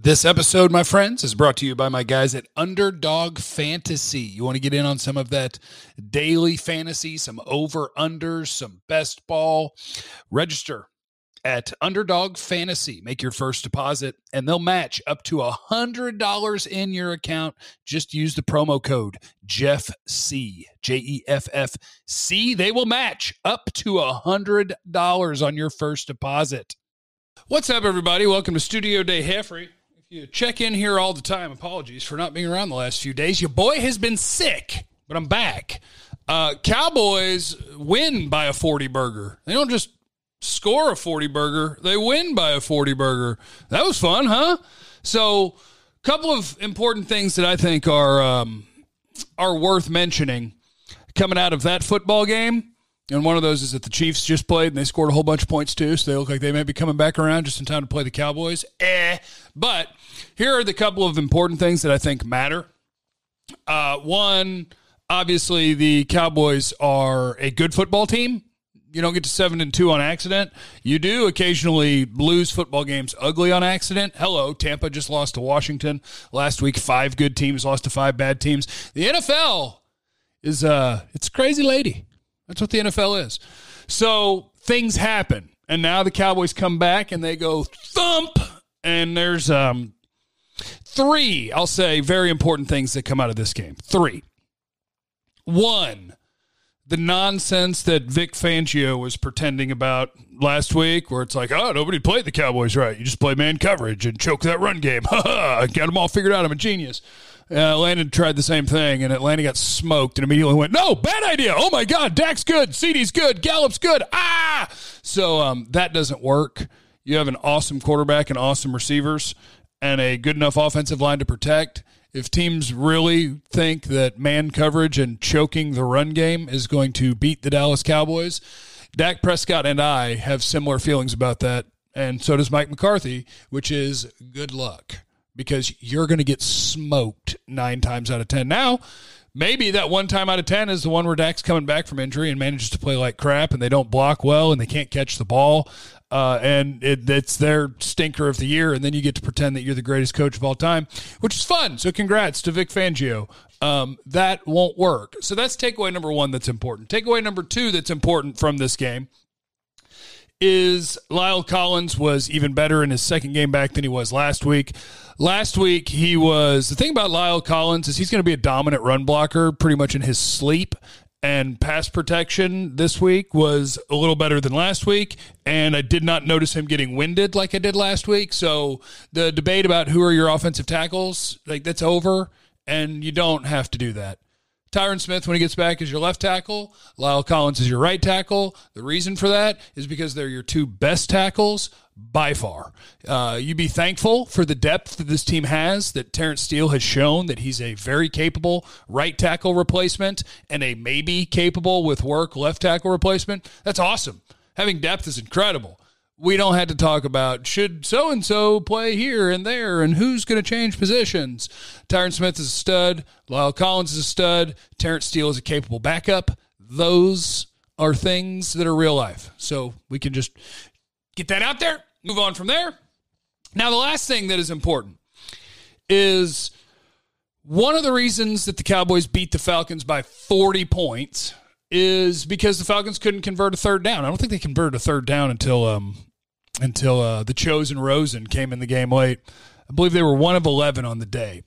This episode, my friends, is brought to you by my guys at Underdog Fantasy. You want to get in on some of that daily fantasy, some over unders, some best ball? Register at Underdog Fantasy. Make your first deposit, and they'll match up to a hundred dollars in your account. Just use the promo code Jeff C J E F F C. They will match up to a hundred dollars on your first deposit. What's up, everybody? Welcome to Studio Day Heffrey. You check in here all the time, apologies for not being around the last few days. Your boy has been sick, but I'm back. Uh, Cowboys win by a 40 burger. They don't just score a 40 burger, they win by a 40 burger. That was fun, huh? So, a couple of important things that I think are um, are worth mentioning coming out of that football game. And one of those is that the Chiefs just played and they scored a whole bunch of points too. So they look like they may be coming back around just in time to play the Cowboys. Eh. But here are the couple of important things that I think matter. Uh, one, obviously, the Cowboys are a good football team. You don't get to seven and two on accident. You do occasionally lose football games ugly on accident. Hello, Tampa just lost to Washington last week. Five good teams lost to five bad teams. The NFL is uh, it's crazy lady. That's what the NFL is. So things happen, and now the Cowboys come back and they go thump, and there's um three, I'll say, very important things that come out of this game. Three. One, the nonsense that Vic Fangio was pretending about last week, where it's like, oh, nobody played the Cowboys right. You just play man coverage and choke that run game. Ha! Got them all figured out. I'm a genius. Uh, Atlanta tried the same thing, and Atlanta got smoked and immediately went, no, bad idea. Oh my God, Dak's good. CeeDee's good. Gallup's good. Ah! So um, that doesn't work. You have an awesome quarterback and awesome receivers and a good enough offensive line to protect. If teams really think that man coverage and choking the run game is going to beat the Dallas Cowboys, Dak Prescott and I have similar feelings about that. And so does Mike McCarthy, which is good luck because you're going to get smoked nine times out of 10. Now, maybe that one time out of 10 is the one where Dak's coming back from injury and manages to play like crap and they don't block well and they can't catch the ball. Uh, and it, it's their stinker of the year. And then you get to pretend that you're the greatest coach of all time, which is fun. So congrats to Vic Fangio. Um, that won't work. So that's takeaway number one that's important. Takeaway number two that's important from this game is La'el Collins was even better in his second game back than he was last week. Last week, he was the thing about La'el Collins is he's going to be a dominant run blocker pretty much in his sleep. And pass protection this week was a little better than last week. And I did not notice him getting winded like I did last week. So the debate about who are your offensive tackles, like that's over. And you don't have to do that. Tyron Smith, when he gets back, is your left tackle. La'el Collins is your right tackle. The reason for that is because they're your two best tackles by far. Uh, you be thankful for the depth that this team has, that Terence Steele has shown that he's a very capable right tackle replacement and a maybe capable with work left tackle replacement. That's awesome. Having depth is incredible we don't have to talk about should so and so play here and there and who's going to change positions. Tyron Smith is a stud. La'el Collins is a stud. Terence Steele is a capable backup. Those are things that are real life. So we can just get that out there, move on from there. Now, the last thing that is important is one of the reasons that the Cowboys beat the Falcons by 40 points is because the Falcons couldn't convert a third down. I don't think they converted a third down until um, until uh, the chosen Rosen came in the game late. I believe they were one of 11 on the day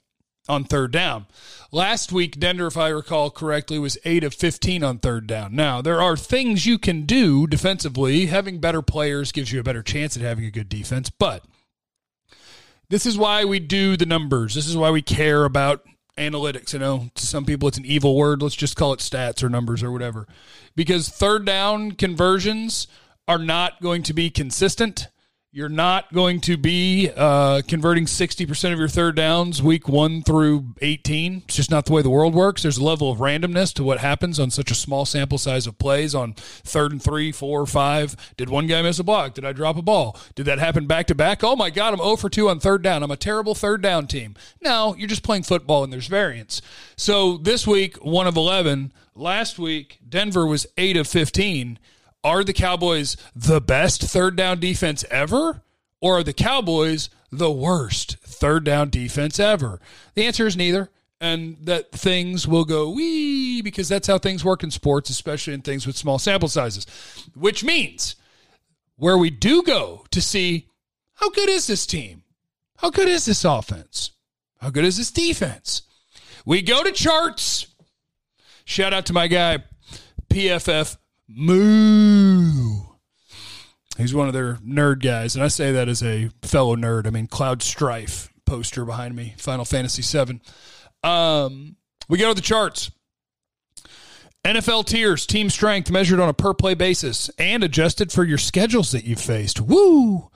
on third down. Last week, Denver, if I recall correctly, was 8 of 15 on third down. Now, there are things you can do defensively. Having better players gives you a better chance at having a good defense, but this is why we do the numbers. This is why we care about analytics. You know to some people it's an evil word. Let's just call it stats or numbers or whatever. Because third down conversions are not going to be consistent. You're not going to be uh, converting 60% of your third downs week one through 18. It's just not the way the world works. There's a level of randomness to what happens on such a small sample size of plays on third and three, four, five. Did one guy miss a block? Did I drop a ball? Did that happen back to back? Oh my God, I'm 0 for 2 on third down. I'm a terrible third down team. No, you're just playing football and there's variance. So this week, one of 11. Last week, Denver was 8 of 15 are the Cowboys the best third down defense ever? Or are the Cowboys the worst third down defense ever? The answer is neither. And that things will go wee because that's how things work in sports, especially in things with small sample sizes. Which means where we do go to see how good is this team? How good is this offense? How good is this defense? We go to charts. Shout out to my guy, PFF Moo. He's one of their nerd guys, and I say that as a fellow nerd. I mean, Cloud Strife poster behind me, Final Fantasy VII. Um, we go to the charts. NFL tiers, team strength measured on a per play basis and adjusted for your schedules that you've faced. Woo!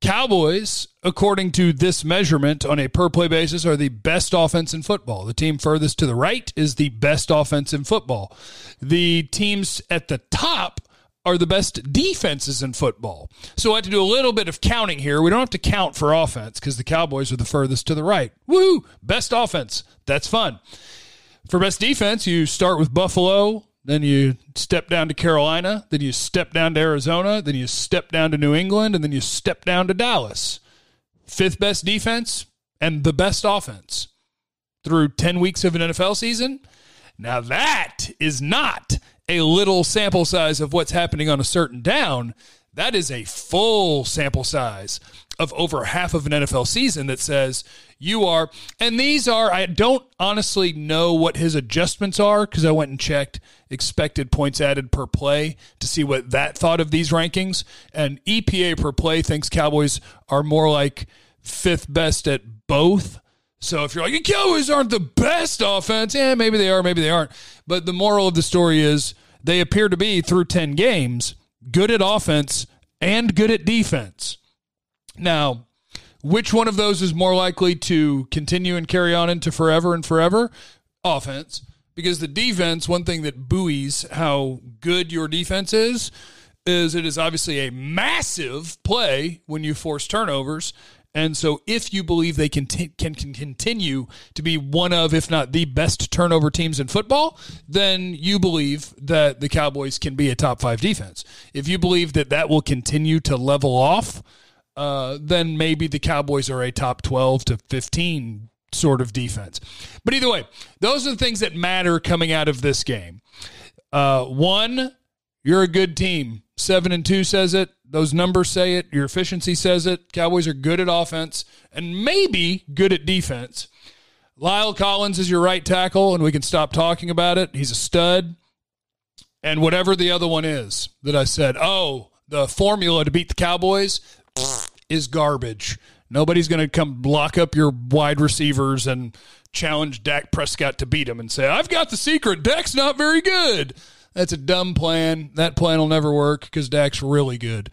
Cowboys, according to this measurement on a per play basis, are the best offense in football. The team furthest to the right is the best offense in football. The teams at the top are the best defenses in football. So I have to do a little bit of counting here. We don't have to count for offense because the Cowboys are the furthest to the right. Woo! Best offense. That's fun. For best defense, you start with Buffalo, then you step down to Carolina, then you step down to Arizona, then you step down to New England, and then you step down to Dallas. Fifth best defense and the best offense through 10 weeks of an NFL season. Now, that is not a little sample size of what's happening on a certain down. That is a full sample size of over half of an NFL season that says you are, and these are, I don't honestly know what his adjustments are because I went and checked expected points added per play to see what that thought of these rankings. And EPA per play thinks Cowboys are more like fifth best at both. So if you're like, the Cowboys aren't the best offense, yeah, maybe they are, maybe they aren't. But the moral of the story is they appear to be through 10 games good at offense and good at defense. Now, which one of those is more likely to continue and carry on into forever and forever? Offense. Because the defense, one thing that buoys how good your defense is, is it is obviously a massive play when you force turnovers. And so, if you believe they can, t- can, can continue to be one of, if not the best turnover teams in football, then you believe that the Cowboys can be a top five defense. If you believe that that will continue to level off, uh, then maybe the Cowboys are a top 12 to 15 sort of defense. But either way, those are the things that matter coming out of this game. Uh, one, you're a good team. Seven and two says it. Those numbers say it. Your efficiency says it. Cowboys are good at offense and maybe good at defense. La'el Collins is your right tackle, and we can stop talking about it. He's a stud. And whatever the other one is that I said, oh, the formula to beat the Cowboys, is garbage. Nobody's going to come block up your wide receivers and challenge Dak Prescott to beat him and say, I've got the secret. Dak's not very good. That's a dumb plan. That plan will never work because Dak's really good.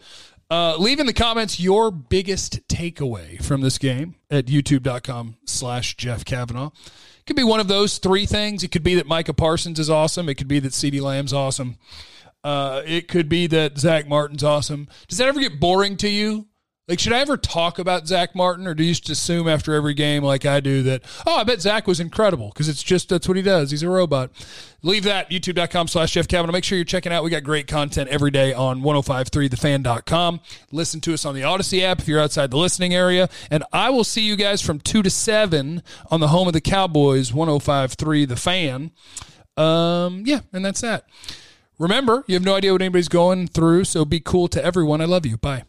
Uh, leave in the comments your biggest takeaway from this game at youtube.com slash Jeff Cavanaugh. It could be one of those three things. It could be that Micah Parsons is awesome. It could be that CeeDee Lamb's awesome. Uh, it could be that Zack Martin's awesome. Does that ever get boring to you? Like, should I ever talk about Zack Martin, or do you just assume after every game, like I do, that, oh, I bet Zack was incredible because it's just that's what he does. He's a robot. Leave that, youtube.com slash Jeff Cavanaugh. Make sure you're checking out. We got great content every day on 1053thefan.com. Listen to us on the Audacy app if you're outside the listening area. And I will see you guys from 2 to 7 on the home of the Cowboys, 1053 The Fan. Um, yeah, and that's that. Remember, you have no idea what anybody's going through, so be cool to everyone. I love you. Bye.